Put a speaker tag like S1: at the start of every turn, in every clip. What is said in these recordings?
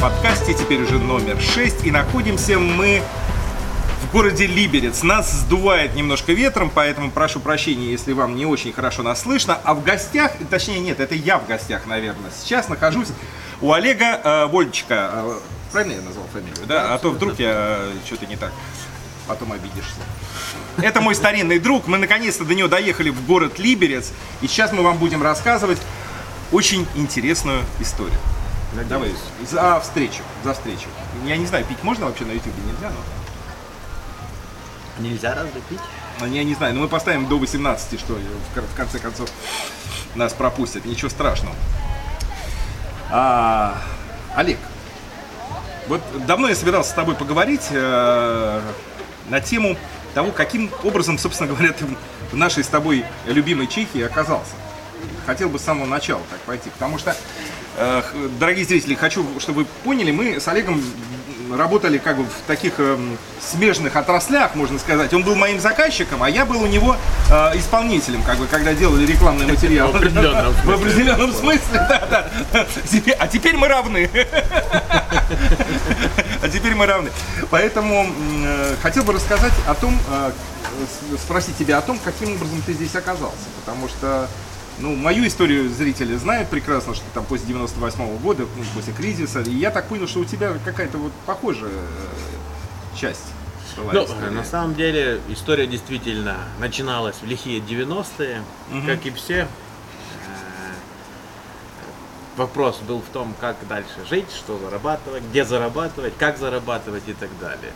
S1: подкасте, теперь уже номер 6. И находимся мы в городе Либерец. Нас сдувает немножко ветром, поэтому прошу прощения, если вам не очень хорошо нас слышно. А в гостях, точнее нет, это я в гостях, наверное. Сейчас нахожусь у Олега э, Вольчика. Э, Правильно я назвал фамилию, да? А то вдруг я э, что-то не так. Потом обидишься. Это мой старинный друг. Мы наконец-то до него доехали в город Либерец. И сейчас мы вам будем рассказывать очень интересную историю. Давай, за встречу, за встречу. Я не знаю, пить можно вообще на YouTube? Нельзя, но...
S2: Нельзя разве пить?
S1: Ну, Я не знаю, но мы поставим до 18, что ли, в кон- в конце концов нас пропустят, ничего страшного. А, Олег, вот давно я собирался с тобой поговорить э, на тему того, каким образом, собственно говоря, ты в нашей с тобой любимой Чехии оказался. Хотел бы с самого начала так пойти, потому что, дорогие зрители, хочу, чтобы вы поняли, мы с Олегом работали как бы в таких эм, смежных отраслях, можно сказать. Он был моим заказчиком, а я был у него э, исполнителем, как бы, когда делали рекламный материал.
S2: В определенном
S1: В определенном смысле, да, да. Теперь- А теперь мы равны. А теперь мы равны. Поэтому э, хотел бы рассказать о том, э, спросить тебя о том, каким образом ты здесь оказался. Потому что, ну, мою историю зрители знают прекрасно, что там после 98 года, ну, после кризиса. И я так понял, что у тебя какая-то вот похожая э, часть была
S2: Ну,
S1: история.
S2: на самом деле история действительно начиналась в лихие 90-е,
S1: Мгм.
S2: как и все. Э, Вопрос был в том, как дальше жить, что зарабатывать, где зарабатывать, как зарабатывать и так далее.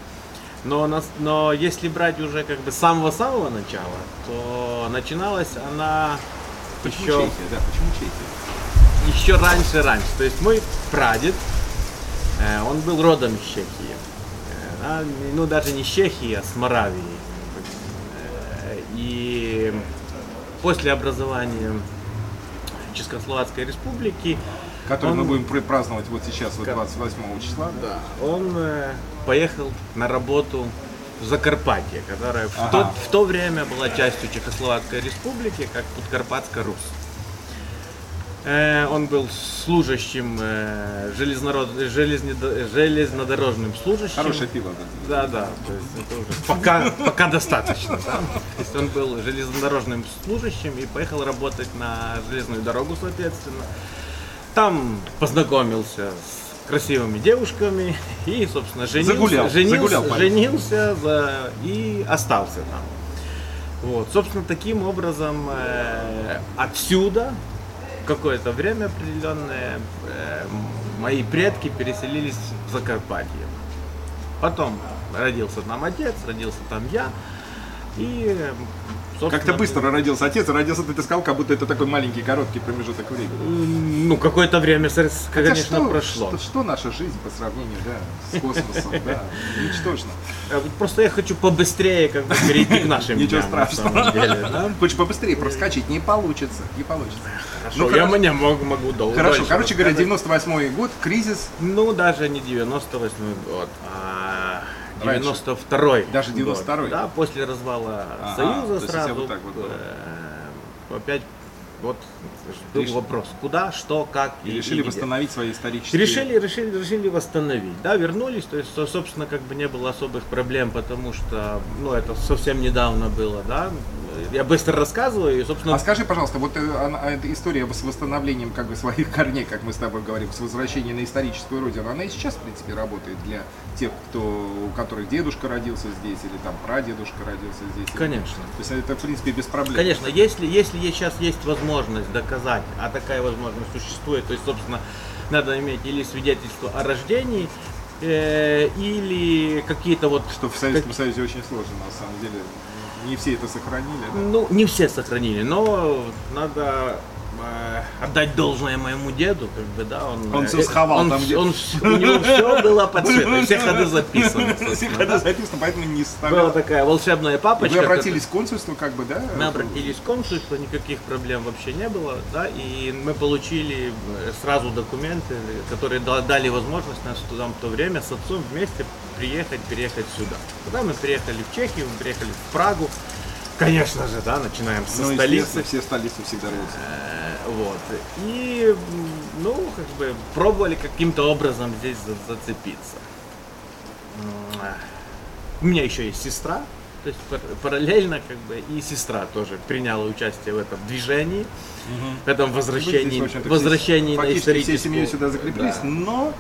S2: Но, нас- но если брать уже как бы с самого-самого начала, то начиналась она
S1: Почему
S2: еще,
S1: Чехия? Да, почему Чехия?
S2: еще раньше раньше. То есть мой прадед, э, он был родом из Чехии. Э, да, ну даже не Чехии, а с Моравии. Э, И после образования Чехословацкой республики
S1: Который мы
S2: Он-
S1: будем пр- праздновать вот сейчас, вот
S2: Как-
S1: 28 числа.
S2: да, он э, поехал на работу Закарпатье, которая в,
S1: Ага.
S2: то, в то время была частью Чехословацкой республики, как Подкарпатская Русь. Э, он был служащим, э, железнород- железнодо- железнодорожным служащим.
S1: Хорошее пиво. да.
S2: Да, да, то есть это уже пока, пока достаточно. да. То есть он был железнодорожным служащим и поехал работать на железную дорогу, соответственно. Там познакомился с красивыми девушками и, собственно, женился,
S1: Загулял,
S2: женился,
S1: загулял
S2: женился за- и остался там. Вот, собственно, таким образом э, отсюда какое-то время определенное э, мои предки переселились в Закарпатье. Потом родился там отец, родился там я. И, собственно,
S1: Как-то быстро родился отец, родился ты, сказал, как будто это такой маленький, короткий промежуток времени.
S2: Ну, какое-то время, конечно,
S1: что,
S2: прошло.
S1: Что, что наша жизнь по сравнению да, с космосом, да, ничтожно.
S2: Э, Просто я хочу побыстрее как бы перейти к нашим
S1: Ничего страшного. Хочешь побыстрее проскочить? Не получится, не получится.
S2: Хорошо,
S1: Ну,
S2: я мне могу, могу долго
S1: Хорошо, короче говоря,
S2: рассказать.
S1: 98 год, кризис,
S2: Ну, даже не 98 год, а
S1: Раньше.
S2: 92
S1: Даже 92-й.
S2: год. Да, после развала
S1: Ага, то
S2: Союза сразу.
S1: вот так вот было.
S2: э, опять вот был
S1: Реш-
S2: вопрос, куда, что, как
S1: и
S2: и,
S1: решили
S2: и
S1: восстановить свои исторические...
S2: Решили, решили, решили восстановить. Да, вернулись, то есть, со- собственно, как бы не было особых проблем, потому что, ну, это совсем недавно было, да. Я быстро рассказываю, и, собственно,
S1: А скажи, пожалуйста, вот э, она- а эта история с восстановлением как бы своих корней, как мы с тобой говорим, с возвращением на историческую родину, она и сейчас, в принципе, работает для тех, кто, у которых дедушка родился здесь, или там прадедушка родился здесь. или-
S2: Конечно.
S1: То есть это, в принципе, без проблем.
S2: Конечно, если, если сейчас есть возможность доказать, а такая возможность существует, то есть, собственно, надо иметь или свидетельство о рождении, э, или какие-то вот...
S1: Что в Советском Союзе очень сложно, на самом деле. Не все это сохранили. да?
S2: Ну, не все сохранили, но надо отдать должное моему деду, как бы, да, он...
S1: Он
S2: э,
S1: всё сховал
S2: он
S1: там, где-
S2: он у него все было по цвету, все ходы записаны.
S1: Все ходы
S2: да.
S1: записано, поэтому не
S2: Была
S1: составлял.
S2: такая волшебная папочка.
S1: Вы обратились в консульство, как бы, да?
S2: Мы обратились в консульство, никаких проблем вообще не было, да, и мы получили э, сразу документы, которые да- дали возможность нас туда в то время с отцом вместе приехать, переехать сюда. Тогда мы приехали в Чехию, мы приехали в Прагу, конечно же, да, начинаем со
S1: Ну,
S2: столицы.
S1: все столицы всегда рвутся.
S2: Э, Вот. И, ну, как бы пробовали каким-то образом здесь за- зацепиться. У меня еще есть сестра, то есть пар- параллельно как бы и сестра тоже приняла участие в этом движении, в этом возвращении,
S1: Вы здесь, в
S2: возвращении на историческую...
S1: всей семьей сюда закрепились,
S2: Да.
S1: но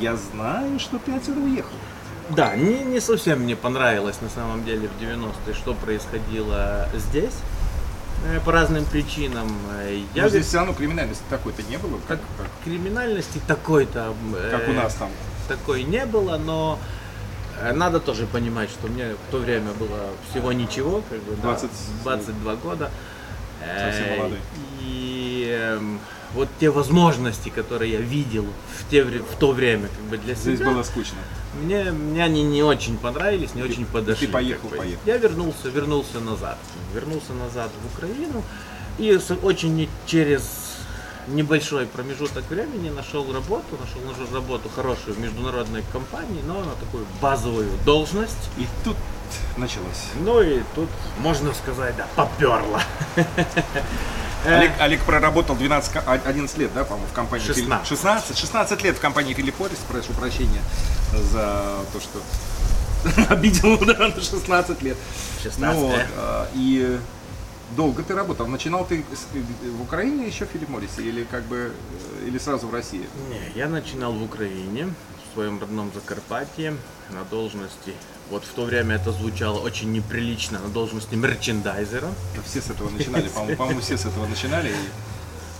S1: я знаю, что ты отсюда уехал.
S2: Да, не, не совсем мне понравилось на самом деле в 90-е, что происходило здесь. э, По разным причинам. Э,
S1: Я
S2: Я
S1: здесь все равно криминальности такой-то не было, как,
S2: как криминальности такой-то э,
S1: как у нас там.
S2: такой не было, но надо тоже понимать, что мне в то время было всего ничего, как бы, да,
S1: 20
S2: 22 года.
S1: Совсем молодой.
S2: И эм, вот те возможности, которые я видел в, те, в то время как бы для
S1: Здесь
S2: себя,
S1: было скучно.
S2: мне, мне они не очень понравились, не очень подошли.
S1: ты поехал,
S2: как бы.
S1: поехал.
S2: Я вернулся, вернулся назад. Вернулся назад в Украину и очень через небольшой промежуток времени нашел работу, нашел, нашел работу хорошую в международной компании, но на такую базовую должность.
S1: И тут началось.
S2: Ну и тут, можно сказать, да, поперло.
S1: Олег, Олег проработал 12, ко- а- 11 лет, да, по-моему, в компании Фили-
S2: 16.
S1: 16, 16 лет в компании Филиппорис, прошу прощения за то, что обидел да, на 16 лет.
S2: 16,
S1: Ну вот,
S2: э.
S1: а, и долго ты работал. Начинал ты в Украине еще в Филипп Моррисе или как бы э, или сразу в России?
S2: Не, я начинал в Украине, своем родном Закарпатье, на должности, вот в то время это звучало очень неприлично, на должности мерчендайзера.
S1: Да Все с этого начинали, по-моему, все с этого начинали.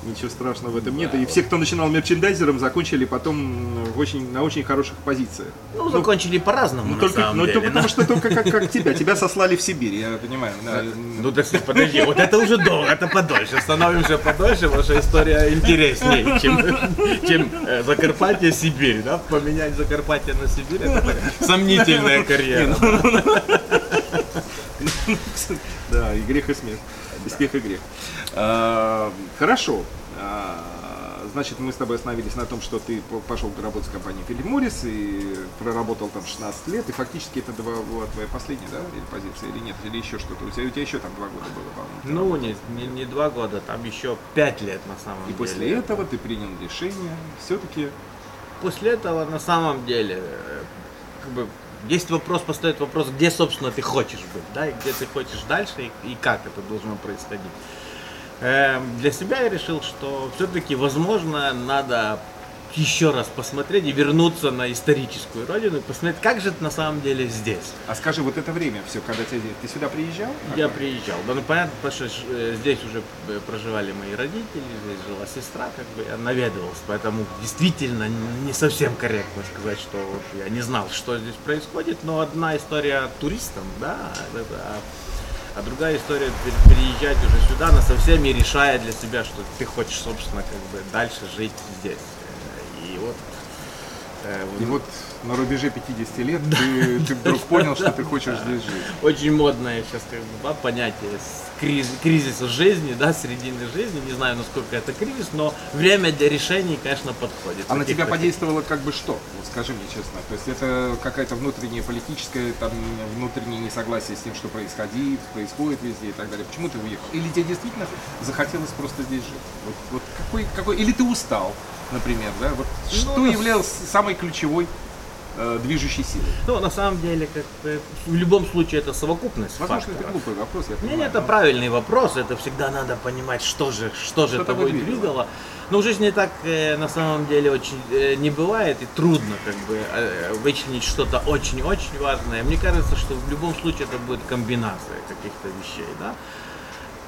S1: Ничего страшного в этом нет. И все, кто начинал мерчендайзером, закончили потом в очень, на очень хороших позициях.
S2: Ну, закончили по-разному,
S1: Ну,
S2: на
S1: только,
S2: самом
S1: ну,
S2: деле.
S1: только потому что только как, как тебя. Тебя сослали в Сибирь, я понимаю. да.
S2: Ну, так подожди, вот это уже долго, это подольше. Становимся подольше, ваша история интереснее, чем, чем э, Закарпатье, Сибирь, да? Поменять Закарпатье на Сибирь, это такая сомнительная карьера.
S1: Да, и грех, и смех. И смех, и грех. Хорошо. А, Значит, мы с тобой остановились на том, что ты по- пошел работать в компании Филипп Моррис и проработал там 16 лет, и фактически это два, была твоя последняя, да, или позиция, или нет, или еще что-то. У тебя, у тебя еще там два года было, по-моему.
S2: Ну, не, не, не два года, там еще пять лет на самом
S1: И
S2: деле.
S1: после этого ты принял решение все-таки
S2: После этого на самом деле, как бы, есть вопрос, поставит вопрос, где, собственно, ты хочешь быть, да, и где ты хочешь дальше, и, и как это должно происходить. Эм, Для себя я решил, что все-таки, возможно, надо еще раз посмотреть и вернуться на историческую родину и посмотреть, как же это на самом деле здесь.
S1: А скажи, вот это время все, когда ты, ты сюда приезжал?
S2: Я приезжал. Да, ну понятно, потому что э, здесь уже э, проживали мои родители, здесь жила сестра, как бы я наведывался, поэтому действительно не совсем корректно сказать, что вот я не знал, что здесь происходит, но одна история туристам, да, это, а, а другая история пер- переезжать уже сюда, на совсем и решая для себя, что ты хочешь, собственно, как бы дальше жить здесь. Э, И вот
S1: на рубеже 50 лет ты, ты вдруг понял, что ты хочешь здесь жить.
S2: очень модное сейчас как бы да, понятие с криз- кризиса жизни, да, середины жизни. Не знаю, насколько это кризис, но время для решений, конечно, подходит.
S1: А на тебя
S2: таких-
S1: подействовало как бы что? Вот скажи мне честно. То есть это какая-то внутренняя политическая, там, внутреннее несогласие с тем, что происходит, происходит везде и так далее. Почему ты уехал? Или тебе действительно захотелось просто здесь жить? Вот, вот какой, какой... Или ты устал, например, да? Вот что
S2: на-
S1: являлось самой ключевой э, движущей силой?
S2: Ну, на самом деле, как бы, в любом случае, это совокупность
S1: Возможно, это
S2: факторов.
S1: глупый вопрос, я понимаю.
S2: не, это
S1: но-
S2: правильный вопрос, это всегда надо понимать, что же, что же
S1: Что
S2: тобой
S1: двигало.
S2: двигало. Но в жизни так э, на самом деле очень э, не бывает и трудно как бы э, вычленить что-то очень-очень важное. Мне кажется, что в любом случае это будет комбинация каких-то вещей, да.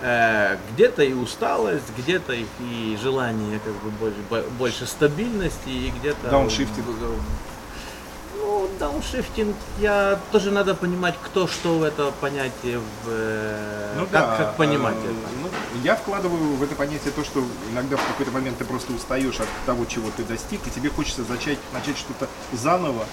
S2: Э, где-то и усталость, где-то и, желание как бы больше, бо- больше стабильности, и где-то...
S1: Дауншифтинг.
S2: Ну, дауншифтинг, я тоже надо понимать, кто что в это понятие, в, э,
S1: Ну
S2: как,
S1: да,
S2: как понимать
S1: э,
S2: это.
S1: ну, я вкладываю в это понятие то, что иногда в какой-то момент ты просто устаешь от того, чего ты достиг, и тебе хочется зачать, начать что-то заново,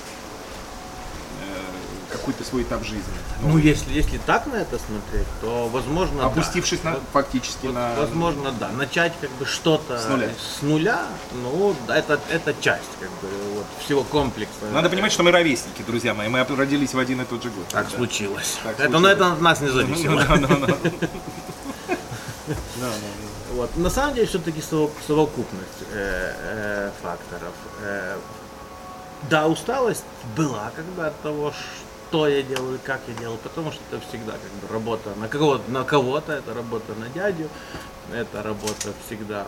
S1: какой-то свой этап жизни?
S2: Ну, если, если так на это смотреть, то возможно.
S1: Опустившись
S2: да.
S1: на, фактически
S2: Вот,
S1: на...
S2: Возможно, да. Начать как бы что-то
S1: С нуля.
S2: с нуля, ну, это, это часть как бы вот, всего комплекса.
S1: Надо понимать, что мы ровесники, друзья мои. Мы родились в один и тот же год.
S2: Так
S1: Да.
S2: случилось.
S1: Так
S2: это, но
S1: случилось.
S2: это от нас не зависело.
S1: Да, да, да.
S2: Вот. На самом деле все-таки совокупность э, э, факторов. Э, да, усталость была бы от того, что я делаю и как я делаю, потому что это всегда как бы работа на кого-то, на кого-то это работа на дядю, это работа всегда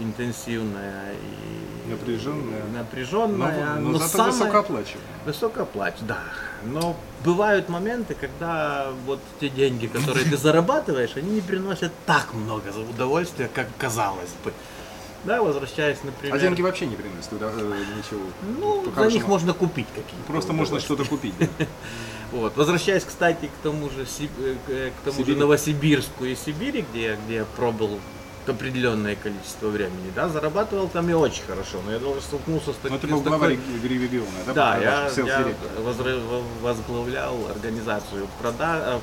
S2: интенсивная и
S1: Напряженная.
S2: и напряженная,
S1: Но, но зато
S2: самое-
S1: высокооплачиваемый.
S2: Высокооплачиваемая, да. Но бывают моменты, когда вот те деньги, которые ты зарабатываешь, они не приносят так много удовольствия, как казалось бы. Да, возвращаясь, например.
S1: А деньги вообще не приносят туда, э, ничего.
S2: Ну, за них можно купить какие-то.
S1: Просто можно что-то купить. да.
S2: Вот. Возвращаясь, кстати, к тому же, э, к, э, к тому
S1: Сибири.
S2: же Новосибирску и Сибири, где, я- где я пробыл определенное количество времени, да, зарабатывал там и очень хорошо, но я даже столкнулся с,
S1: Ну,
S2: таки-
S1: ты был
S2: с
S1: глава
S2: такой-
S1: реги- региона, да?
S2: Да, я, я возглавлял организацию прода...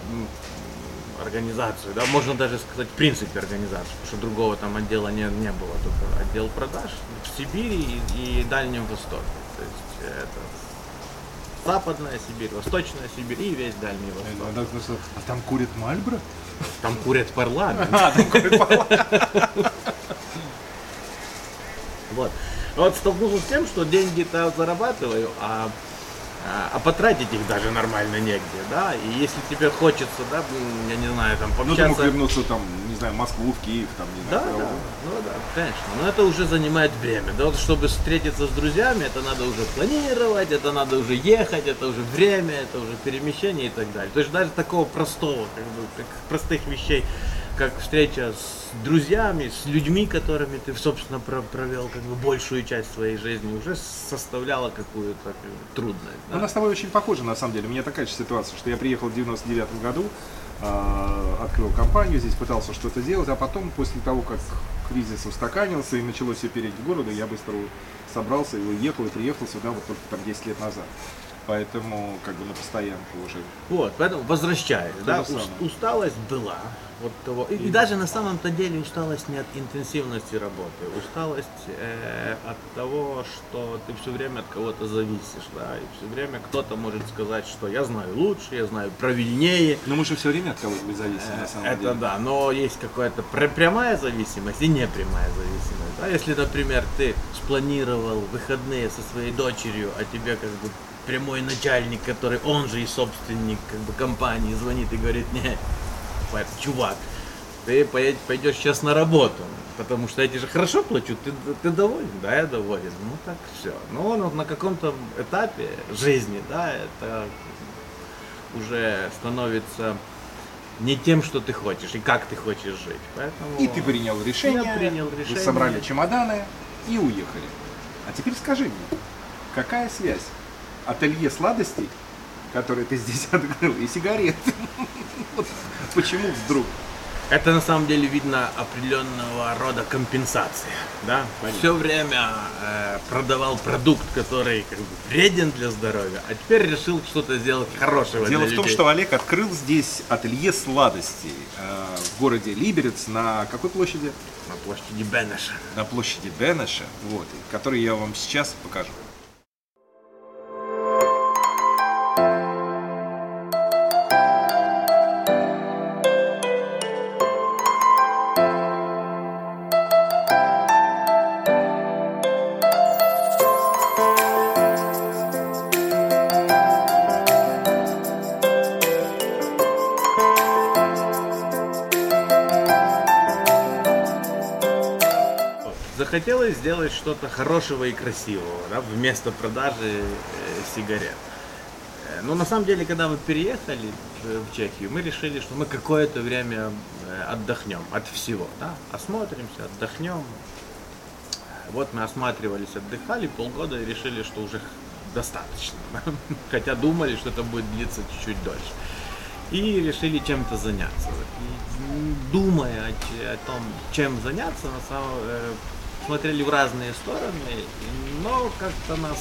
S2: организацию, да, можно даже сказать, в принципе организацию, потому что другого там отдела не, не было, только отдел продаж в Сибири и, и Дальнем Востоке. То есть это Западная Сибирь, Восточная Сибирь и весь Дальний Восток.
S1: А там курят Мальбро?
S2: Там курят парламент.
S1: А, там курят Мальборо.
S2: Вот. Вот столкнулся с тем, что деньги-то зарабатываю, а, а, а потратить их даже нормально негде, да. И если тебе хочется, да, я не знаю, там
S1: Ну, ты мог
S2: пообщаться.
S1: вернуться там, не знаю, в Москву, в Киев, там, не
S2: Да,
S1: знаю.
S2: да,
S1: куда
S2: ну да, конечно. Но это уже занимает время. Да, вот чтобы встретиться с друзьями, это надо уже планировать, это надо уже ехать, это уже время, это уже перемещение и так далее. То есть даже такого простого, как бы, как простых вещей, как встреча с друзьями, с людьми, которыми ты, собственно, про- провел как бы большую часть своей жизни, уже составляла какую-то трудность. да.
S1: Ну, У нас с тобой очень похоже, на самом деле. У меня такая же ситуация, что я приехал в 99 году, а, открыл компанию, здесь пытался что-то делать, а потом, после того, как кризис устаканился и началось все переть в города, я быстро собрался и уехал, и приехал сюда вот только там 10 лет назад. Поэтому, как бы, на постоянку уже.
S2: Вот, поэтому возвращаясь,
S1: То
S2: да,
S1: самое.
S2: усталость была. Вот того. И, и даже на самом-то деле усталость не от интенсивности работы, усталость э, от того, что ты все время от кого-то зависишь, да, и все время кто-то может сказать, что я знаю лучше, я знаю правильнее.
S1: Но мы же все время от кого-нибудь зависим, на самом
S2: Это
S1: деле.
S2: да, но есть какая-то пр- прямая зависимость и непрямая зависимость. Да? Если, например, ты спланировал выходные со своей дочерью, а тебе как бы прямой начальник, который он же и собственник как бы компании, звонит и говорит, не, чувак, ты пойдешь сейчас на работу, потому что я тебе же хорошо плачу, ты, ты доволен? Да, я доволен. Ну так все. Но он вот на каком-то этапе жизни, да, это уже становится не тем, что ты хочешь и как ты хочешь жить. Поэтому...
S1: И ты принял решение,
S2: Я принял
S1: вы
S2: решение.
S1: собрали чемоданы и уехали. А теперь скажи мне, какая связь ателье сладостей, которое ты здесь открыл, и сигарет? Почему вдруг?
S2: Это на самом деле видно определенного рода компенсация. Да?
S1: Понятно.
S2: Все время э, продавал продукт, который как бы вреден для здоровья, а теперь решил что-то сделать хорошего
S1: Дело
S2: для
S1: в том,
S2: людей.
S1: что Олег открыл здесь ателье сладостей э, в городе Либерец на какой площади?
S2: На площади Бенеша.
S1: На площади Бенеша, вот, который я вам сейчас покажу.
S2: Захотелось сделать что-то хорошего и красивого, да, вместо продажи э, сигарет. Э, Но на самом деле, когда мы переехали в в Чехию, мы решили, что мы какое-то время э, отдохнем от всего, да, осмотримся, отдохнем. Вот мы осматривались, отдыхали полгода и решили, что уже достаточно. Хотя думали, что это будет длиться чуть-чуть дольше. И решили чем-то заняться. И, думая о, о том, чем заняться, на самом э, смотрели в разные стороны, но как-то нас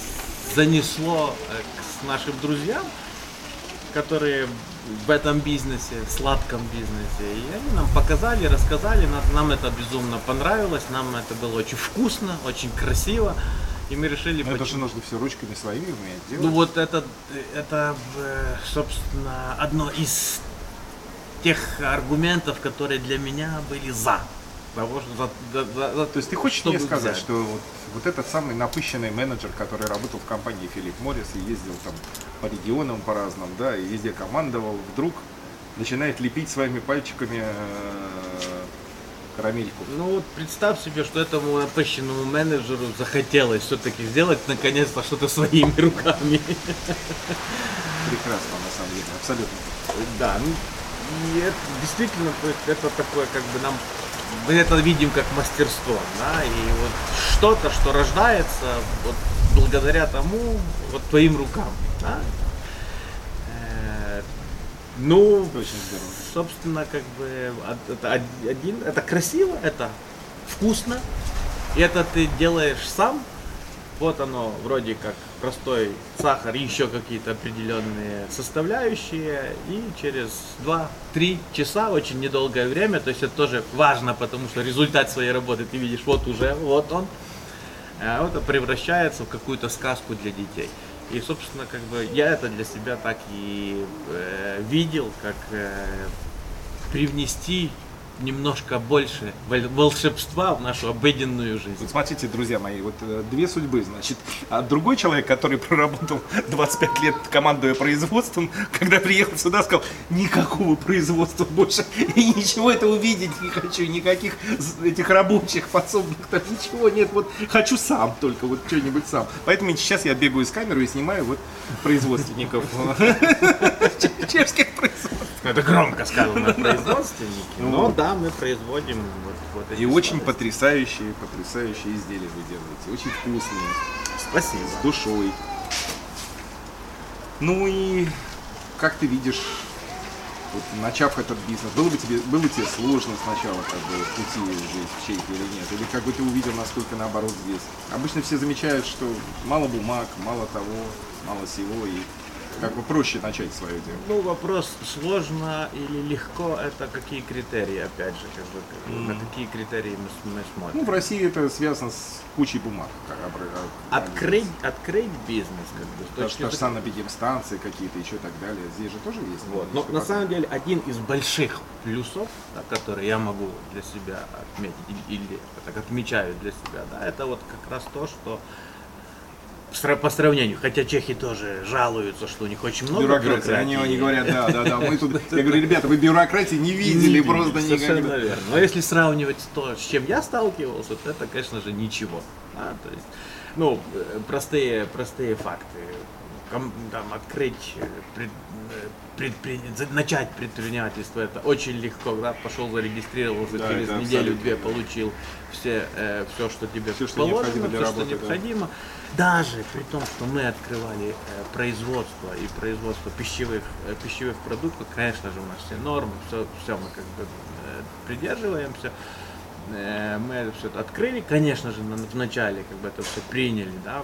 S2: занесло э, к нашим друзьям, которые в этом бизнесе, сладком бизнесе. И они нам показали, рассказали, нам, это безумно понравилось, нам это было очень вкусно, очень красиво. И мы решили...
S1: Но это же нужно все ручками своими уметь делать.
S2: Ну вот это, это, э, собственно, одно из тех аргументов, которые для меня были за.
S1: Того, что за, за, за, за, то есть ты хочешь мне сказать, взять? что вот, вот этот самый напыщенный менеджер, который работал в компании Филипп Моррис и ездил там по регионам по разным, да, и везде командовал, вдруг начинает лепить своими пальчиками э, карамельку.
S2: Ну вот представь себе, что этому напыщенному менеджеру захотелось все-таки сделать наконец-то что-то своими руками.
S1: Прекрасно, на самом деле, абсолютно.
S2: Да, ну и это действительно это такое как бы нам мы это видим как мастерство, да, и вот что-то, что рождается вот благодаря тому, вот твоим рукам, да. Э, ну, Очень здорово. собственно, как бы это один, это красиво, это вкусно, и это ты делаешь сам, вот оно вроде как простой сахар, еще какие-то определенные составляющие. И через 2-3 часа, очень недолгое время, то есть это тоже важно, потому что результат своей работы ты видишь, вот уже, вот он. Это превращается в какую-то сказку для детей. И, собственно, как бы я это для себя так и э, видел, как э, привнести немножко больше волшебства в нашу обыденную жизнь. Вот
S1: смотрите, друзья мои, вот э, две судьбы, значит, а другой человек, который проработал 25 лет командуя производством, когда приехал сюда, сказал, никакого производства больше, и ничего это увидеть не хочу, никаких этих рабочих подсобных, там ничего нет, вот хочу сам только, вот что-нибудь сам. Поэтому сейчас я бегаю с камерой и снимаю вот производственников
S2: чешских производств. Это громко сказано, производственники. Ну, но да, мы производим вот,
S1: вот эти И очень потрясающие, потрясающие изделия вы делаете. Очень вкусные.
S2: Спасибо.
S1: С душой. Ну и как ты видишь, вот начав этот бизнес, было бы тебе, было тебе сложно сначала как бы пути здесь в Чехии или нет? Или как бы ты увидел, насколько наоборот здесь? Обычно все замечают, что мало бумаг, мало того, мало всего, и как бы проще начать свое дело?
S2: Ну, вопрос сложно или легко, это какие критерии, опять же, как бы, mm. на какие критерии мы, мы смотрим.
S1: Ну, в России это связано с кучей бумаг. Как,
S2: открыть, открыть бизнес, как бы.
S1: То, что санэпидемстанции какие-то еще и так далее. Здесь же тоже есть.
S2: Вот. Но на самом деле один из больших плюсов, да, которые я могу для себя отметить или, или так отмечаю для себя, да, это вот как раз то, что по сравнению, хотя чехи тоже жалуются, что у них очень много бюрократии. бюрократии.
S1: Они, они говорят, да, да, да, мы тут, я говорю, ребята, вы бюрократии не видели, просто никогда.
S2: Совершенно верно. Но если сравнивать то, с чем я сталкивался, то это, конечно же, ничего. Да, то есть, ну, э, простые, простые факты там, открыть, э, пред, э, предпри... начать предпринимательство, это очень легко, да, пошел зарегистрировался, да, через неделю-две получил все, э, все, что тебе все, что положено, все, работы, что необходимо. Да. Даже при том, что мы открывали э, производство и производство пищевых, э, пищевых продуктов, конечно же, у нас все нормы, все, все мы как бы э, придерживаемся. Мы это все открыли, конечно же, в начале как бы это все приняли, да,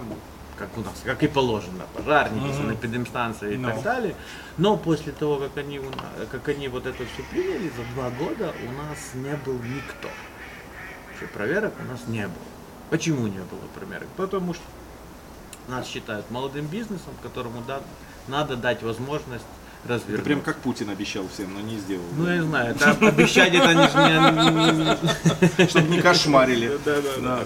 S2: как у нас, как и положено, пожарники, mm-hmm. санэпидемстанции и no. так далее. Но после того, как они, как они вот это все приняли, за два года у нас не был никто. Вообще проверок у нас не было. Почему не было проверок? Потому что нас считают молодым бизнесом, которому да, надо дать возможность развернуть.
S1: Это прям как Путин обещал всем, но не сделал.
S2: Ну, я знаю, это обещать это
S1: не... Чтобы не кошмарили.
S2: Да, да, да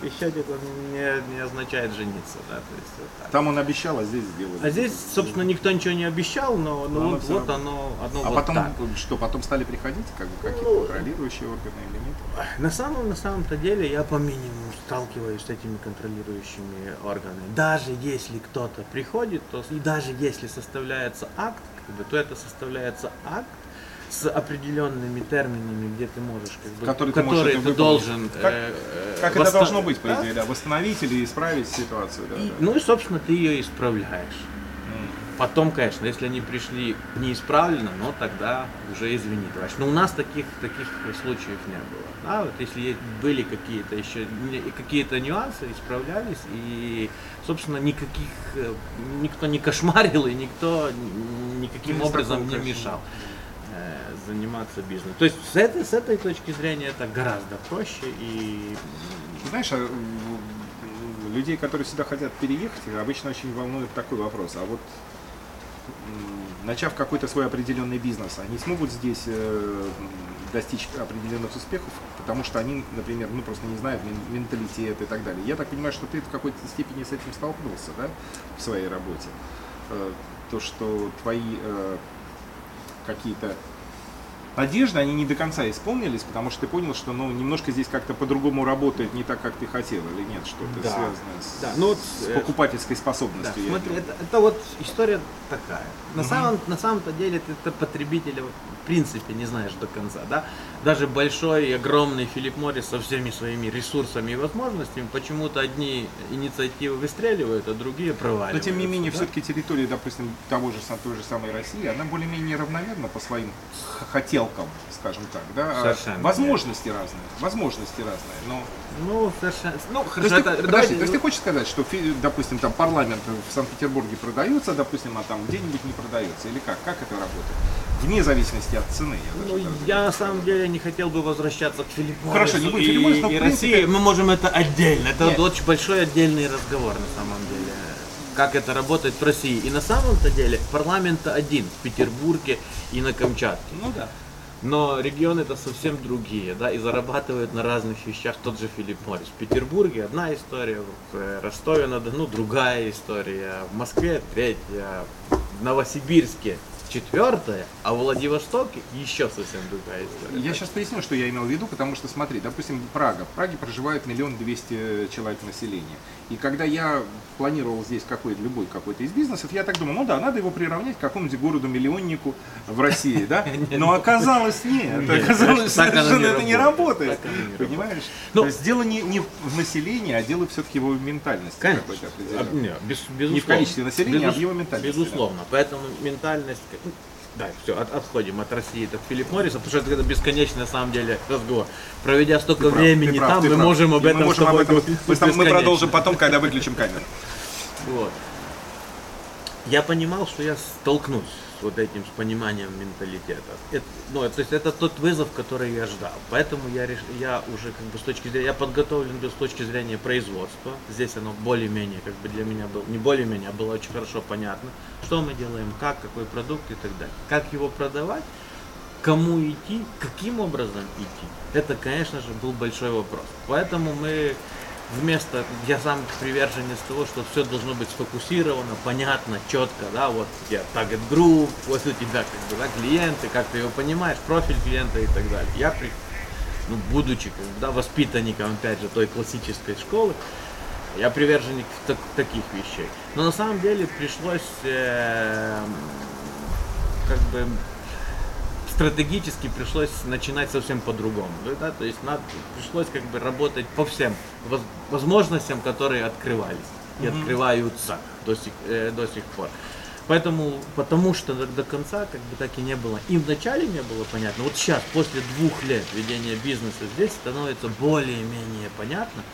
S2: обещать это не, не означает жениться, да, то есть вот
S1: так. Там он обещал, а здесь сделал.
S2: А здесь, собственно, никто ничего не обещал, но, но, вот, вот оно, оно
S1: А
S2: вот
S1: потом,
S2: так.
S1: что, потом стали приходить, как бы, какие-то ну, контролирующие органы или нет?
S2: На самом, на самом-то деле, я по минимуму сталкиваюсь с этими контролирующими органами. Даже если кто-то приходит, то и даже если составляется акт, то это составляется акт, с определенными терминами, где ты можешь, как бы,
S1: который
S2: ты,
S1: которые
S2: ты должен.
S1: Как, э, как восстан... это должно быть, по идее, да? Восстановить или исправить ситуацию. Да,
S2: и, да. Ну и, собственно, ты ее исправляешь. Потом, конечно, если они пришли неисправленно, ну тогда уже извини, товарищ. Но у нас таких, таких случаев не было. Да, вот если были какие-то еще какие-то нюансы, исправлялись, и, собственно, никаких э, никто не кошмарил и никто никаким образом не мешал э, заниматься бизнесом. То есть с этой, с этой точки зрения это гораздо проще и
S1: знаешь, а, людей, которые сюда хотят переехать, обычно очень волнует такой вопрос. А вот начав какой-то свой определенный бизнес, они смогут здесь э, достичь определенных успехов, потому что они, например, ну просто не знают менталитет и так далее. Я так понимаю, что ты в какой-то степени с этим столкнулся, да, в своей работе. Э, то, что твои э, какие-то надежды, они не до конца исполнились, потому что ты понял, что ну, немножко здесь как-то по-другому работает, не так, как ты хотел, или нет, что-то да. связанное с, да. ну, вот, с э, покупательской способностью.
S2: Да, смотри, это, это вот история такая. На, угу. самом, на самом-то деле ты это потребителя в принципе не знаешь до конца. Да? Даже большой и огромный Филипп Моррис со всеми своими ресурсами и возможностями, почему-то одни инициативы выстреливают, а другие проваливаются. Но
S1: тем не менее, да? все-таки территория, допустим, того же, той же самой России, она более-менее равномерна по своим хотелкам, скажем так. Да? А совершенно. Возможности нет. разные. Возможности разные. Но...
S2: Ну, совершенно. Ну,
S1: хорошо, то, есть, это, ты, подожди, то есть ты хочешь сказать, что, допустим, там парламент в Санкт-Петербурге продается, допустим, а там где-нибудь не продается? Или как? Как это работает? Вне зависимости от цены.
S2: Я, ну, я на самом деле не хотел бы возвращаться к Филиппу
S1: Хорошо, не будем Филипп
S2: и, и России. Мы можем это отдельно. Это Нет. очень большой отдельный разговор на самом деле. Как это работает в России. И на самом-то деле парламент один в Петербурге и на Камчатке.
S1: Ну да.
S2: Но регионы это совсем другие, да, и зарабатывают на разных вещах тот же Филипп Моррис. В Петербурге одна история, в э, Ростове-на-Дону другая история, в Москве третья, в Новосибирске четвертое, а в Владивостоке еще совсем другая история.
S1: Я сейчас поясню, что я имел в виду, потому что, смотри, допустим, Прага. В Праге проживает миллион двести человек населения. И когда я планировал здесь какой-то, любой какой-то из бизнесов, я так думал, ну да, надо его приравнять к какому-нибудь городу-миллионнику в России, да? Но оказалось нет, оказалось совершенно это не работает, понимаешь? То есть дело не в населении, а дело все-таки в его ментальности
S2: какой-то определенной. Не
S1: в количестве населения, а в его ментальности.
S2: Безусловно, поэтому ментальность да, все, от, отходим от России, от Филипп Морриса, потому что это бесконечный на самом деле разговор. Проведя столько ты времени прав, там, мы прав. можем об этом мы можем об этом,
S1: мы, мы продолжим потом, когда выключим камеру.
S2: Вот. Я понимал, что я столкнусь вот этим, с пониманием менталитета. Это, ну, то есть это тот вызов, который я ждал. Поэтому я, реш... я уже как бы с точки зрения, я подготовлен с точки зрения производства. Здесь оно более-менее, как бы для меня было, не более-менее, а было очень хорошо понятно, что мы делаем, как, какой продукт и так далее. Как его продавать, кому идти, каким образом идти. Это, конечно же, был большой вопрос. Поэтому мы вместо, я сам приверженец того, что все должно быть сфокусировано, понятно, четко, да, вот у тебя target group, вот у тебя как бы, да, клиенты, как ты его понимаешь, профиль клиента и так далее. Я, при, ну, будучи как да, воспитанником, опять же, той классической школы, я приверженник так, таких вещей. Но на самом деле пришлось э, как бы стратегически пришлось начинать совсем по-другому. Да? То есть надо, пришлось как бы работать по всем возможностям, которые открывались и mm-hmm. открываются до сих, э, до сих пор. Поэтому, потому что до, до конца как бы так и не было. И вначале не было понятно. Вот сейчас, после двух лет ведения бизнеса здесь становится более-менее понятно,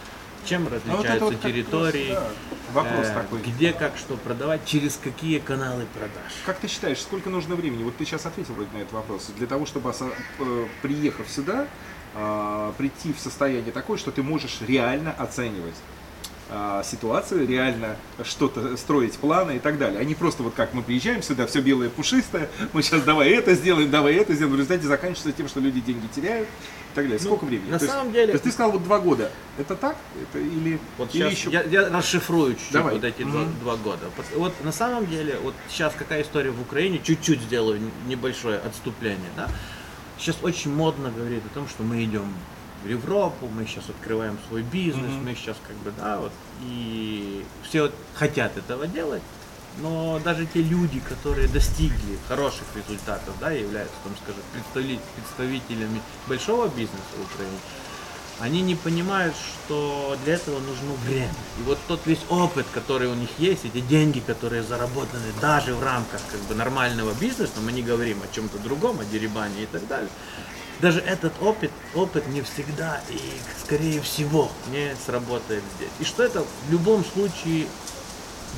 S2: чем различаются ну, вот территории, да. вопрос э, такой. где как что продавать, через какие каналы продаж.
S1: Как ты считаешь, сколько нужно времени? Вот ты сейчас ответил вроде на этот вопрос. Для того, чтобы э, приехав сюда, э, прийти в состояние такое, что ты можешь реально оценивать а, ситуацию, реально что-то строить планы и так далее. А не просто вот как мы приезжаем сюда, все белое пушистое, мы сейчас давай это сделаем, давай это сделаем. В результате заканчивается тем, что люди деньги теряют так далее. Ну, Сколько времени?
S2: На
S1: то
S2: самом
S1: есть,
S2: деле...
S1: То есть ты сказал вот два года. Это так? Это или,
S2: вот
S1: или
S2: еще... я, я расшифрую чуть-чуть давай. вот эти mm-hmm. два, два года. Вот на самом деле, вот сейчас какая история в Украине, чуть-чуть сделаю небольшое отступление, да. Сейчас очень модно говорить о том, что мы идем в Европу, мы сейчас открываем свой бизнес, mm-hmm. мы сейчас как бы, да, вот, и все вот хотят этого делать, но даже те люди, которые достигли хороших результатов, да, являются, там, скажем, представителями большого бизнеса в Украине, они не понимают, что для этого нужно время. И вот тот весь опыт, который у них есть, эти деньги, которые заработаны даже в рамках как бы нормального бизнеса, мы не говорим о чем-то другом, о деребане и так далее, даже этот опыт, опыт не всегда и, скорее всего, не сработает здесь. И что это в любом случае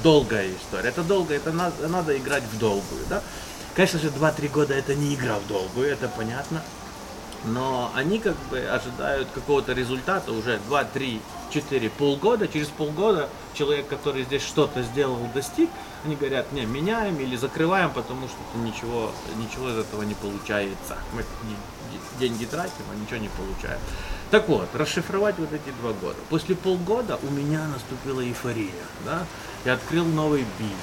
S2: долгая история. Это долго, это надо, надо играть в долгую, да. Конечно же, 2-3 года это не игра в долгую, это понятно но они как бы ожидают какого-то результата уже 2, 3, 4, полгода. Через полгода человек, который здесь что-то сделал, достиг, они говорят, не, меняем или закрываем, потому что ничего, ничего из этого не получается. Мы деньги тратим, а ничего не получаем. Так вот, расшифровать вот эти два года. После полгода у меня наступила эйфория. Да? Я открыл новый бизнес.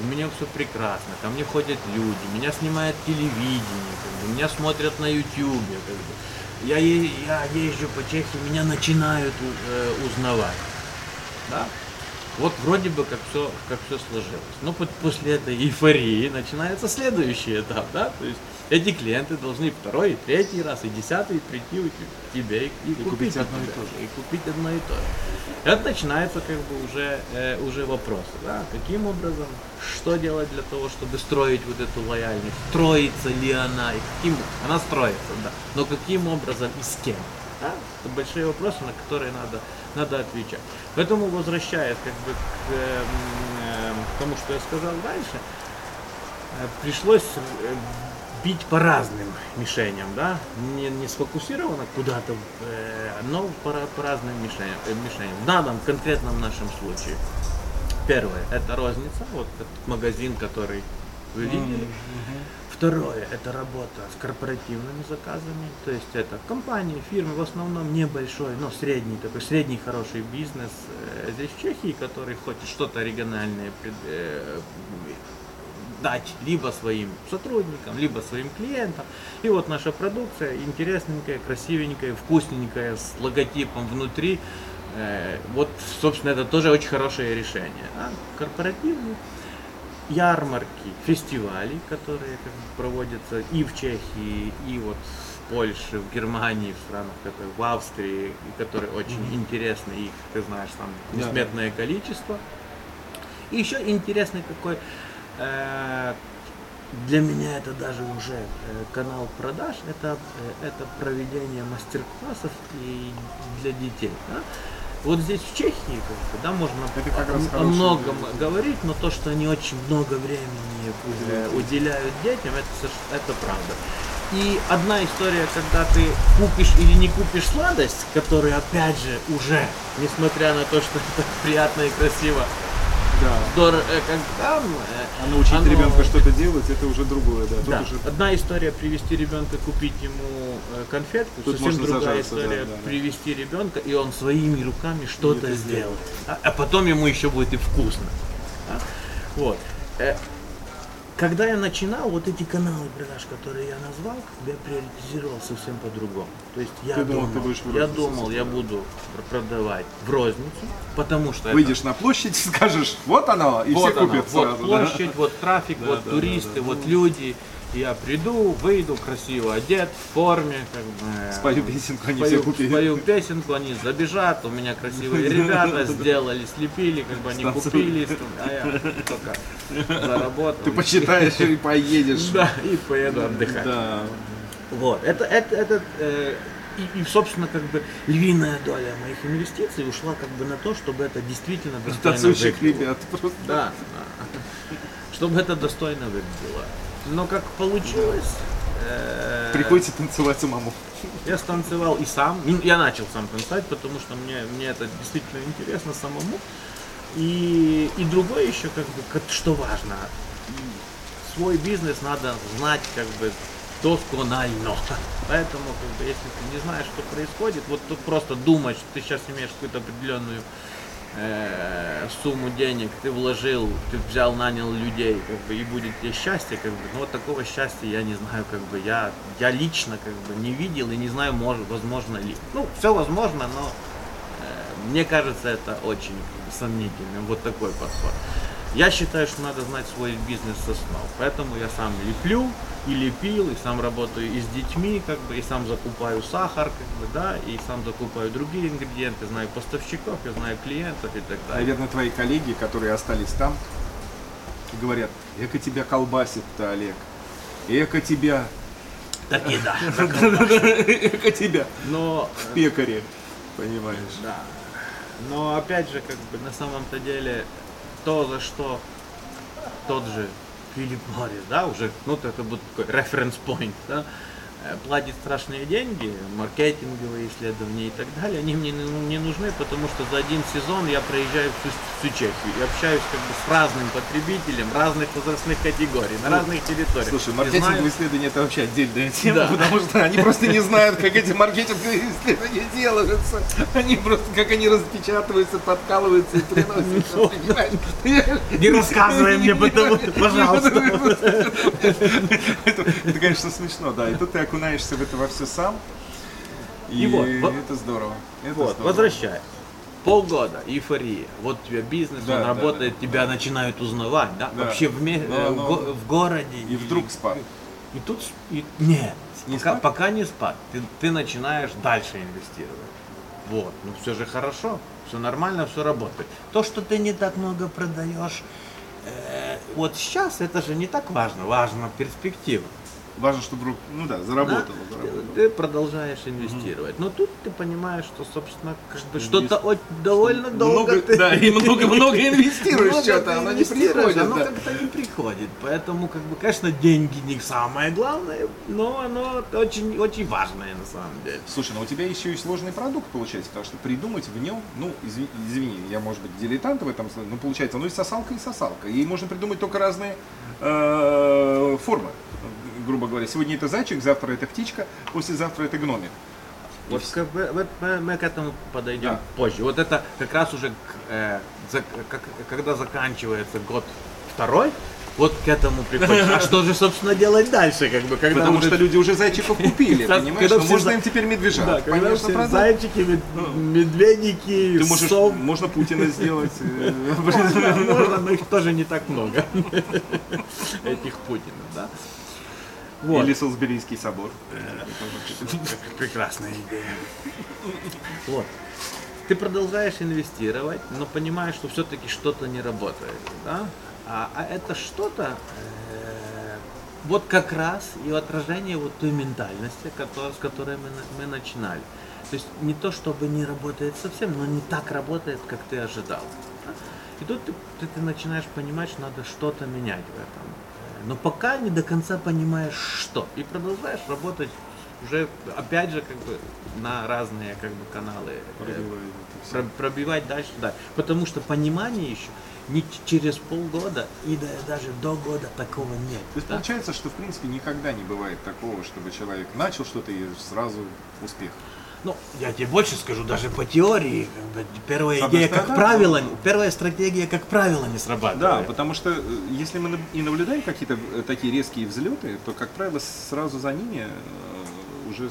S2: У меня все прекрасно. Ко мне ходят люди, меня снимает телевидение, как бы, меня смотрят на YouTube. Как бы. я, я езжу по Чехии, меня начинают э, узнавать. Да? Вот вроде бы как все, как все сложилось. Но после этой эйфории начинается следующий этап, да? То есть эти клиенты должны второй, третий раз и десятый прийти у тебя и, и, и купить, купить одно и то же. И купить одно и то же. Это начинается как бы уже, э, уже вопросы, да? Каким образом, что делать для того, чтобы строить вот эту лояльность? Строится ли она? И каким она строится, да. Но каким образом и с кем? Да? Это большие вопросы, на которые надо, надо отвечать. Поэтому, возвращаясь как бы к, э, э, к тому, что я сказал дальше, э, пришлось э, бить по разным мишеням, да, не, не сфокусировано куда-то, э, но по, по разным мишеням, э, мишеням. В данном конкретном нашем случае. Первое, это розница, вот этот магазин, который вы видели. Mm-hmm. Второе – это работа с корпоративными заказами, то есть это компании, фирмы, в основном небольшой, но средний, такой средний хороший бизнес э, здесь в Чехии, который хочет что-то региональное э, дать либо своим сотрудникам, либо своим клиентам. И вот наша продукция интересненькая, красивенькая, вкусненькая, с логотипом внутри. Э, вот, собственно, это тоже очень хорошее решение. А корпоративный ярмарки, фестивали, которые как бы, проводятся и в Чехии, и вот в Польше, в Германии, в странах, которые, в Австрии, и которые очень mm-hmm. интересны, их, ты знаешь, там несметное yeah. количество. И еще интересный какой для меня это даже уже э, канал продаж, это, э, это проведение мастер-классов и для детей. Да? Вот здесь в Чехии, как бы, да, можно о, о многом говорить, но то, что они очень много времени уделяют, уделяют детям, это, это правда. И одна история, когда ты купишь или не купишь сладость, которая опять же уже, несмотря на то, что это приятно и красиво,
S1: да.
S2: Здорово, э, как там. Э,
S1: а научить оно... ребенка что-то делать, это уже другое, да.
S2: да. Уже... Одна история привести ребенка купить ему э, конфетку, Тут совсем другая история да, да, привести ребенка, и он своими руками что-то сделает. А, а потом ему еще будет и вкусно. Да? Вот. Когда я начинал, вот эти каналы продаж, которые я назвал, я приоритизировал совсем по-другому. То есть я ты думал, думал, ты будешь я думал, я буду продавать в розницу, потому что
S1: выйдешь это... на площадь, скажешь, вот оно, и
S2: вот
S1: все оно, купят
S2: сразу. Вот площадь, да? вот трафик, да, вот да, туристы, да, да. вот люди. Я приду, выйду красиво одет, в форме, как бы.
S1: Спою песенку, они
S2: спою,
S1: все купили.
S2: Спою песенку, они забежат, у меня красивые ребята сделали, слепили, как бы они купили, а я только заработал.
S1: Ты посчитаешь и поедешь.
S2: Да, и поеду отдыхать. Да. Вот, это, это, это, э, и, и, собственно, как бы львиная доля моих инвестиций ушла как бы на то, чтобы это действительно достойно выглядело.
S1: ребят просто.
S2: Да. Чтобы это достойно выглядело. Но как получилось...
S1: Э, Приходится танцевать самому.
S2: Я станцевал и сам. Я начал сам танцевать, потому что мне, мне это действительно интересно самому. И, и другое еще, как бы, как, что важно, свой бизнес надо знать как бы досконально. Поэтому, как бы, если ты не знаешь, что происходит, вот тут просто думать, что ты сейчас имеешь какую-то определенную э, сумму денег ты вложил, ты взял, нанял людей, как бы, и будет тебе счастье, как бы, но вот такого счастья я не знаю, как бы, я, я лично, как бы, не видел и не знаю, может, возможно ли. Ну, все возможно, но э, мне кажется, это очень сомнительным, вот такой подход. Я считаю, что надо знать свой бизнес основ. Поэтому я сам леплю и лепил, и сам работаю и с детьми, как бы, и сам закупаю сахар, как бы, да, и сам закупаю другие ингредиенты, знаю поставщиков, я знаю клиентов и так далее.
S1: Наверное, твои коллеги, которые остались там, говорят, эко тебя колбасит-то, Олег. Эко тебя,
S2: Так и да.
S1: эко тебя
S2: Но
S1: в пекаре, понимаешь.
S2: Да. Но опять же, как бы на самом-то деле, то, за что тот же Филипп Моррис, да, уже, ну, это будет такой point, да, платит страшные деньги, маркетинговые исследования и так далее, они мне не не нужны, потому что за один сезон я проезжаю всю, всю Чехию и общаюсь как бы с разным потребителем разных возрастных категорий, на разных территориях.
S1: Слушай, маркетинговые
S2: знаю-
S1: исследования это вообще отдельная тема,
S2: Да.
S1: потому что они просто не знают, как эти маркетинговые исследования делаются. Они просто, как они распечатываются, подкалываются и
S2: Ну.
S1: понимаешь?
S2: Не рассказывай мне, потому пожалуйста.
S1: Это, это, конечно, смешно, да. И тут ты окунаешься в это во все сам. И,
S2: И вот,
S1: это здорово. Это
S2: Вот,
S1: здорово.
S2: возвращай. Полгода, эйфория. Вот у тебя бизнес,
S1: Да,
S2: он
S1: да,
S2: работает, тебя начинают узнавать, да?
S1: Да.
S2: Вообще в, ме-
S1: Но-
S2: э, в
S1: но-
S2: го- в городе.
S1: И вдруг спад.
S2: И тут и- нет,
S1: Не
S2: пока,
S1: спад?
S2: пока не спад. Ты, ты начинаешь дальше инвестировать. Вот, ну все же хорошо, все нормально, все работает. То, что ты не так много продаешь, э, вот сейчас это же не так важно, важно перспектива.
S1: Важно, чтобы рук- ну да,
S2: Да?
S1: заработало.
S2: Ты,
S1: заработало.
S2: ты продолжаешь инвестировать. Но тут ты понимаешь, что, собственно, как бы что-то от- довольно долго
S1: Много,
S2: ты...
S1: да, и много-много инвестируешь
S2: много
S1: что-то,
S2: ты
S1: оно не приходит.
S2: Оно
S1: да.
S2: как-то не приходит. Поэтому, как бы, конечно, деньги не самое главное, но оно очень, очень важное на самом деле.
S1: Слушай, ну у тебя еще и сложный продукт получается, потому что придумать в нем, ну, изви- извини, я, может быть, дилетант в этом смысле, но получается, ну и сосалка, и сосалка. И можно придумать только разные э, формы. Грубо говоря, сегодня это зайчик, завтра это птичка, послезавтра это гномик.
S2: Вот вот мы, мы к этому подойдем
S1: Да.
S2: позже. Вот это как раз уже, э, за- как- когда заканчивается год второй, вот к этому приходишь. А что же, собственно, делать дальше, как бы, когда
S1: Потому
S2: уже-
S1: что люди уже зайчиков купили,
S2: Когда
S1: понимаешь?
S2: все
S1: Ну, можно
S2: за-
S1: им теперь медвежат.
S2: Да, когда
S1: Конечно,
S2: все
S1: продать.
S2: зайчики, мед- медведики,
S1: Ты можешь,
S2: сов-
S1: можно Путина сделать. э,
S2: Можно, можно, но их тоже не так много. Этих Путинов, да? Вот.
S1: Или Солсберийский собор.
S2: Прекрасная идея. Вот. Ты продолжаешь инвестировать, но понимаешь, что все-таки что-то не работает, да? А, а это что-то э, вот как раз и отражение вот той ментальности, кото- с которой мы, мы начинали. То есть не то, чтобы не работает совсем, но не так работает, как ты ожидал. да? И тут ты, ты- ты начинаешь понимать, что надо что-то менять в этом. Но пока не до конца понимаешь, что. И продолжаешь работать уже, опять же, как бы на разные как бы, каналы. э, про- пробивать дальше, да. Потому что понимание еще не через полгода и да- даже до года такого нет.
S1: То есть
S2: да.
S1: получается, что в принципе никогда не бывает такого, чтобы человек начал что-то и сразу успех.
S2: Ну, я тебе больше скажу, даже по теории, как первая идея, как правило, первая стратегия, как правило, не
S1: Да,
S2: срабатывает.
S1: потому что э, если мы и наблюдаем какие-то э, такие резкие взлеты, то, как правило, сразу за ними э, уже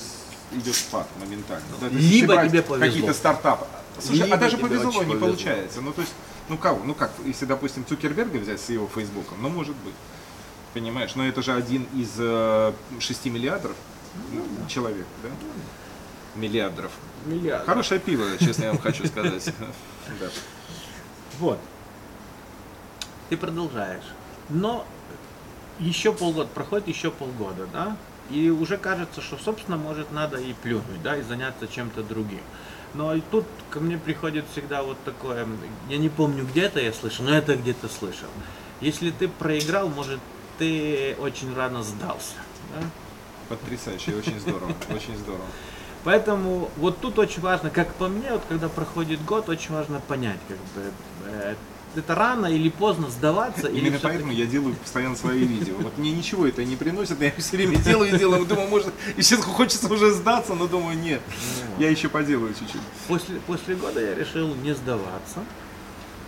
S1: идет спад моментально. Да,
S2: Либо тебе повезло.
S1: Какие-то стартапы. Слушай,
S2: Либо
S1: а даже повезло не
S2: повезло.
S1: получается. Ну, то есть, ну кого? Ну как, если, допустим, Цукерберга взять с его Фейсбуком, ну, может быть. Понимаешь, но это же один из э, 6 миллиардов
S2: Ну
S1: человек, да? Миллиардов.
S2: Миллиард.
S1: Хорошее пиво, честно я вам хочу сказать.
S2: Вот. Ты продолжаешь. Но еще полгода, проходит еще полгода, да? И уже кажется, что, собственно, может, надо и плюнуть, да, и заняться чем-то другим. Но и тут ко мне приходит всегда вот такое, я не помню, где это я слышал, но это где-то слышал. Если ты проиграл, может, ты очень рано сдался. да?
S1: Потрясающе, очень здорово, очень здорово.
S2: Поэтому вот тут очень важно, как по мне, вот когда проходит год, очень важно понять, как бы э, это рано или поздно сдаваться. или
S1: Именно
S2: всё-таки-
S1: поэтому я делаю постоянно свои видео. Вот мне ничего это не приносит, я все время делаю и делаю, думаю, может, и сейчас хочется уже сдаться, но думаю, нет, я еще поделаю чуть-чуть.
S2: После, после года я решил не сдаваться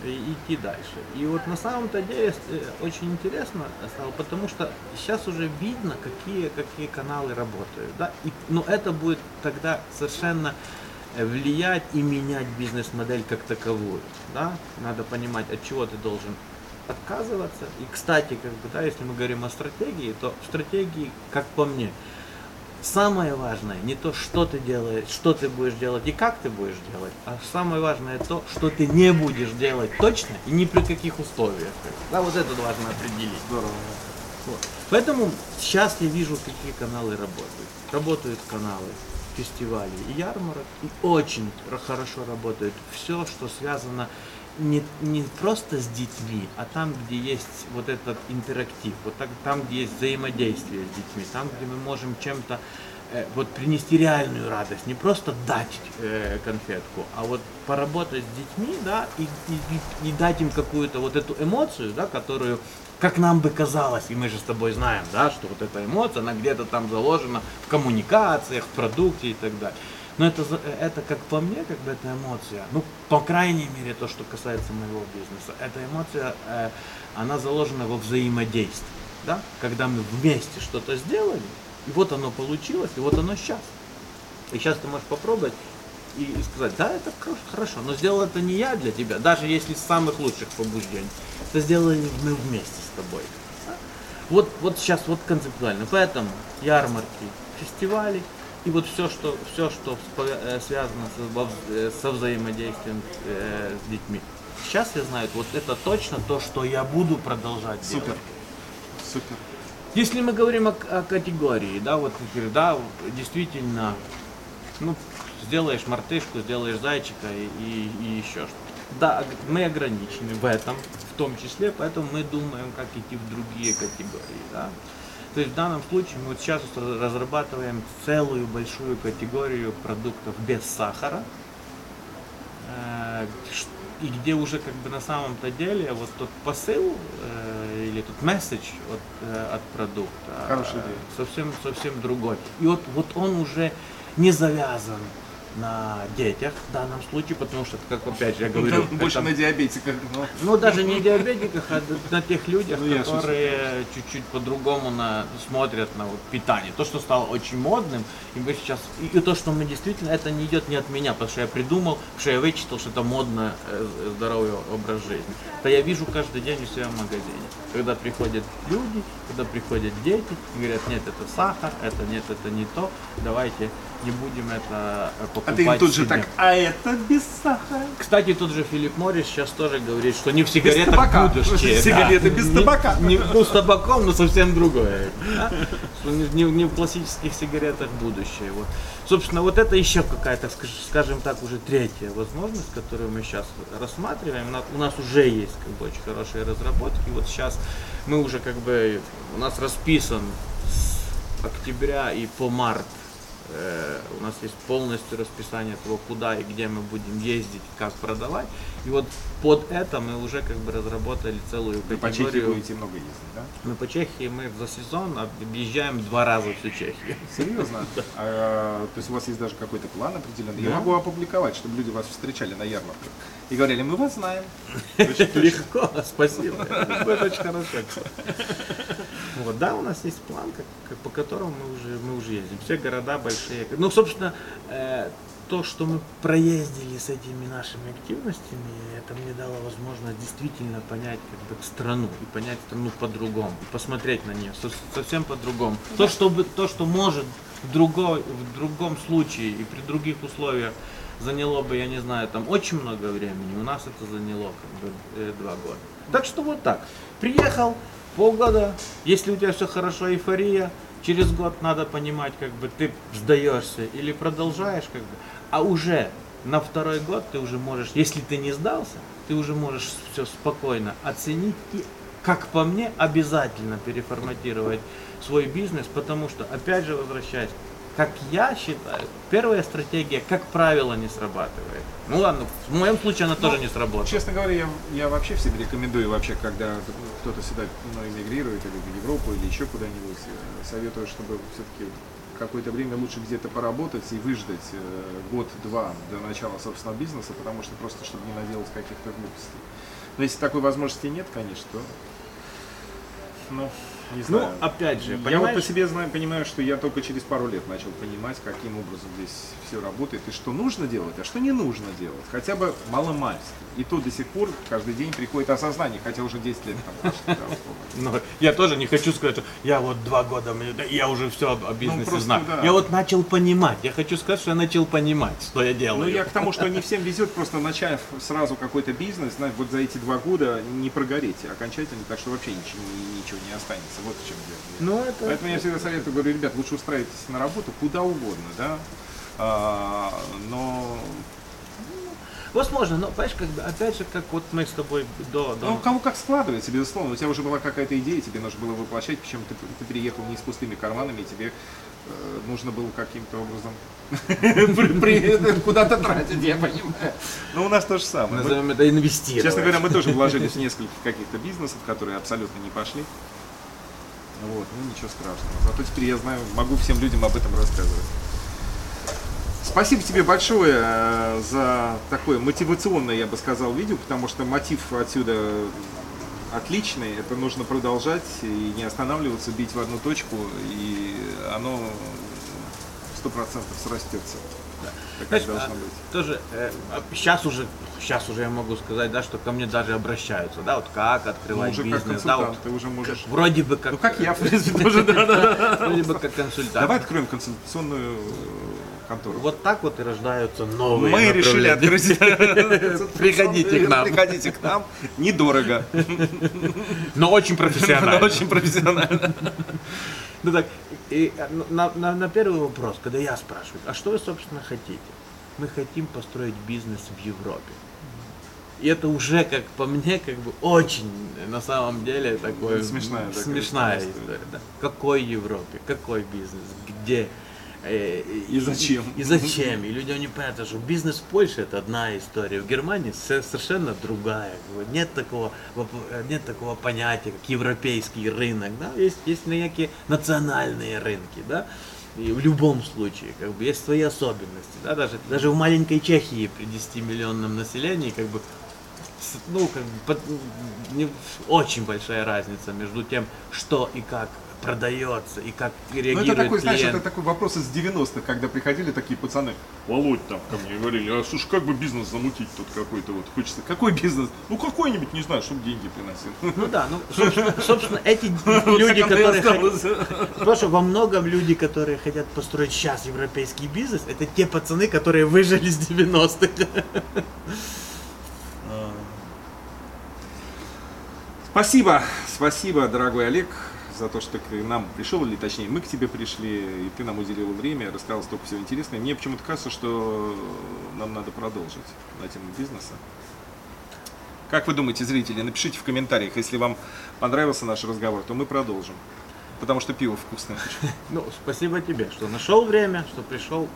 S2: идти дальше. И вот на самом-то деле э, очень интересно стало, потому что сейчас уже видно, какие, какие каналы работают. Да? И, но это будет тогда совершенно э, влиять и менять бизнес-модель как таковую. Да? Надо понимать, от чего ты должен отказываться. И, кстати, как бы, да, если мы говорим о стратегии, то стратегии, как по мне, самое важное не то, что ты делаешь, что ты будешь делать и как ты будешь делать, а самое важное то, что ты не будешь делать точно и ни при каких условиях. Да, вот это важно определить.
S1: Здорово.
S2: Вот. Поэтому сейчас я вижу, какие каналы работают. Работают каналы фестивалей и ярмарок, и очень хорошо работает все, что связано не, не просто с детьми, а там, где есть вот этот интерактив, вот так, там, где есть взаимодействие с детьми, там, где мы можем чем-то э, вот принести реальную радость, не просто дать э, конфетку, а вот поработать с детьми, да, и, и, и дать им какую-то вот эту эмоцию, да, которую, как нам бы казалось, и мы же с тобой знаем, да, что вот эта эмоция, она где-то там заложена в коммуникациях, в продукте и так далее. Но это, это, как по мне, как бы это эмоция, ну, по крайней мере, то, что касается моего бизнеса, эта эмоция, э, она заложена во взаимодействии, да, когда мы вместе что-то сделали, и вот оно получилось, и вот оно сейчас. И сейчас ты можешь попробовать и, и сказать, да, это хорошо, но сделал это не я для тебя, даже если с самых лучших побуждений, это сделали мы вместе с тобой. Вот, вот сейчас вот концептуально. Поэтому ярмарки, фестивали, и вот все, что, все, что э, связано со, э, взаимодействием э, с детьми. Сейчас я знаю, вот это точно то, что я буду продолжать
S1: Супер.
S2: делать.
S1: Супер.
S2: Если мы говорим о, о категории, да, вот да, действительно, ну, сделаешь мартышку, сделаешь зайчика и, и, и еще что-то. Да, мы ограничены в этом, в том числе, поэтому мы думаем, как идти в другие категории, да. То есть в данном случае мы вот сейчас разрабатываем целую большую категорию продуктов без сахара, э, и где уже как бы на самом-то деле вот тот посыл э, или тот месседж от, э, от продукта совсем совсем другой. И вот вот он уже не завязан на детях в данном случае, потому что, как опять же я говорю...
S1: Да, больше на диабетиках.
S2: Но... Ну, даже не диабетиках, а на тех людях, ну, которые чуть-чуть по-другому на, смотрят на вот, питание. То, что стало очень модным, и мы сейчас... И, и то, что мы действительно... Это не идет не от меня, потому что я придумал, что я вычитал, что это модно э, здоровый образ жизни. Это я вижу каждый день у себя в магазине. Когда приходят люди, когда приходят дети, говорят, нет, это сахар, это нет, это не то, давайте не будем это покупать
S1: А ты им тут же так, а это без сахара.
S2: Кстати, тут же Филипп Моррис сейчас тоже говорит, что не в сигаретах будущее.
S1: Сигареты да. без табака.
S2: Не, не, ну, с табаком, но совсем другое. Да? Что не, не, не в классических сигаретах будущее. Вот. Собственно, вот это еще какая-то, скажем так, уже третья возможность, которую мы сейчас рассматриваем. У нас уже есть как бы, очень хорошие разработки. Вот сейчас мы уже как бы, у нас расписан с октября и по март Э, у нас есть полностью расписание того, куда и где мы будем ездить, как продавать. И вот под это мы уже как бы разработали целую категорию. Вы
S1: по Чехии будете много ездить, да?
S2: Мы по Чехии, мы за сезон объезжаем два раза всю Чехию.
S1: Серьезно? А, то есть у вас есть даже какой-то план определенный? Я могу опубликовать, чтобы люди вас встречали на ярмарках и говорили, мы вас знаем.
S2: Легко, спасибо. Это очень хорошо. Вот, да, у нас есть план, как, как, по которому мы уже, мы уже ездим. Все города большие. Ну, собственно, э, то, что мы проездили с этими нашими активностями, это мне дало возможность действительно понять как бы, страну и понять страну по-другому, и посмотреть на нее совсем по-другому. То, что, то, что может в, другой, в другом случае и при других условиях заняло бы, я не знаю, там очень много времени, у нас это заняло как бы э, два года. Так что вот так. Приехал, полгода, если у тебя все хорошо, эйфория, через год надо понимать, как бы ты сдаешься или продолжаешь, как бы, а уже на второй год ты уже можешь, если ты не сдался, ты уже можешь все спокойно оценить и, как по мне, обязательно переформатировать свой бизнес, потому что, опять же, возвращаясь как я считаю, первая стратегия, как правило, не срабатывает. Ну ладно, в моем случае она ну, тоже не сработала.
S1: Честно говоря, я, я вообще всем рекомендую, вообще, когда кто-то сюда ну, эмигрирует, или в Европу, или еще куда-нибудь, э, советую, чтобы все-таки какое-то время лучше где-то поработать и выждать э, год-два до начала собственного бизнеса, потому что просто, чтобы не наделать каких-то глупостей. Но если такой возможности нет, конечно, то... Ну, Не
S2: Ну,
S1: знаю.
S2: опять же,
S1: Я вот по
S2: понимаешь?
S1: себе знаю, понимаю, что я только через пару лет начал понимать, каким образом здесь все работает и что нужно делать, а что не нужно делать. Хотя бы маломальски. И то до сих пор каждый день приходит осознание, хотя уже 10 лет там прошло.
S2: Но я тоже не хочу сказать, что я вот два года, я уже все о бизнесе
S1: просто
S2: знаю. Я вот начал понимать. Я хочу сказать, что я начал понимать, что я делаю.
S1: Ну, я к тому, что не всем везет, просто начав сразу какой-то бизнес, знаешь, вот за эти два года не прогореть окончательно, так что вообще ничего, ничего не останется. Вот в чем дело.
S2: Ну, это...
S1: Поэтому я всегда советую, говорю, ребят, лучше устраивайтесь на работу куда угодно, да, А, но
S2: Возможно, но, понимаешь, как бы, опять же, как вот мы с тобой до... до...
S1: Ну, у кого как складывается, безусловно. У тебя уже была какая-то идея, тебе нужно было воплощать, причем ты, ты приехал не с пустыми карманами, и тебе э, нужно было каким-то образом куда-то тратить, я понимаю. Ну, у нас то же самое.
S2: Назовем это инвестировать.
S1: Честно говоря, мы тоже вложились в несколько каких-то бизнесов, которые абсолютно не пошли. Вот, ну ничего страшного. Зато теперь я знаю, могу всем людям об этом рассказывать. Спасибо тебе большое э, за такое мотивационное, я бы сказал, видео, потому что мотив отсюда отличный. Это нужно продолжать и не останавливаться, бить в одну точку, и оно сто процентов срастется.
S2: Знаешь,
S1: как
S2: а, тоже сейчас уже сейчас уже я могу сказать, да, что ко мне даже обращаются, да, вот как
S1: Ну,
S2: открывать
S1: уже как
S2: бизнес, да, вот
S1: ты уже можешь...
S2: вроде бы как,
S1: Ну, как я, в принципе, тоже, да-да.
S2: вроде бы как консультант.
S1: Давай откроем консультационную э, контору.
S2: Вот так вот и рождаются новые.
S1: Мы решили открыть.
S2: Приходите к нам.
S1: Приходите к нам. Недорого,
S2: Но очень
S1: но
S2: профессионально.
S1: очень профессионально.
S2: Ну так, и э, на, на, на первый вопрос, когда я спрашиваю, а что вы, собственно, хотите? Мы хотим построить бизнес в Европе. И это уже, как по мне, как бы очень, на самом деле, такой
S1: Смешная такая
S2: смешная
S1: история.
S2: история. да. Какой Европе? Какой бизнес? Где? Э,
S1: И зачем?
S2: И, зачем? И людям не понятно, что бизнес в Польше это одна история, в Германии со- совершенно другая. Нет такого, нет такого понятия, как европейский рынок. Да? Есть, есть некие национальные рынки. Да? И в любом случае, как бы есть свои особенности. Да? Даже, даже в маленькой Чехии при 10-миллионном населении, как бы ну, как бы, под- не- очень большая разница между тем, что и как продается, и как
S1: Ну,
S2: реагирует
S1: это такой, знаешь,
S2: клиент.
S1: это такой вопрос из 90-х, когда приходили такие пацаны, Володь там ко мне говорили, а слушай, как бы бизнес замутить тут какой-то вот, хочется, какой бизнес? Ну, какой-нибудь, не знаю, чтобы деньги приносил.
S2: Ну да, ну, собственно, собственно, эти люди, которые хотят,
S1: осталось.
S2: потому что во многом люди, которые хотят построить сейчас европейский бизнес, это те пацаны, которые выжили с 90-х.
S1: Спасибо, спасибо, дорогой Олег, за то, что ты к нам пришел, или точнее мы к тебе пришли, и ты нам уделил время, рассказал столько всего интересного. Мне почему-то кажется, что нам надо продолжить на тему бизнеса. Как вы думаете, зрители, напишите в комментариях, если вам понравился наш разговор, то мы продолжим. Потому что пиво вкусное.
S2: Ну, спасибо тебе, что нашел время, что пришел.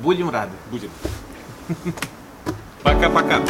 S2: Будем рады.
S1: Будем. Пока-пока.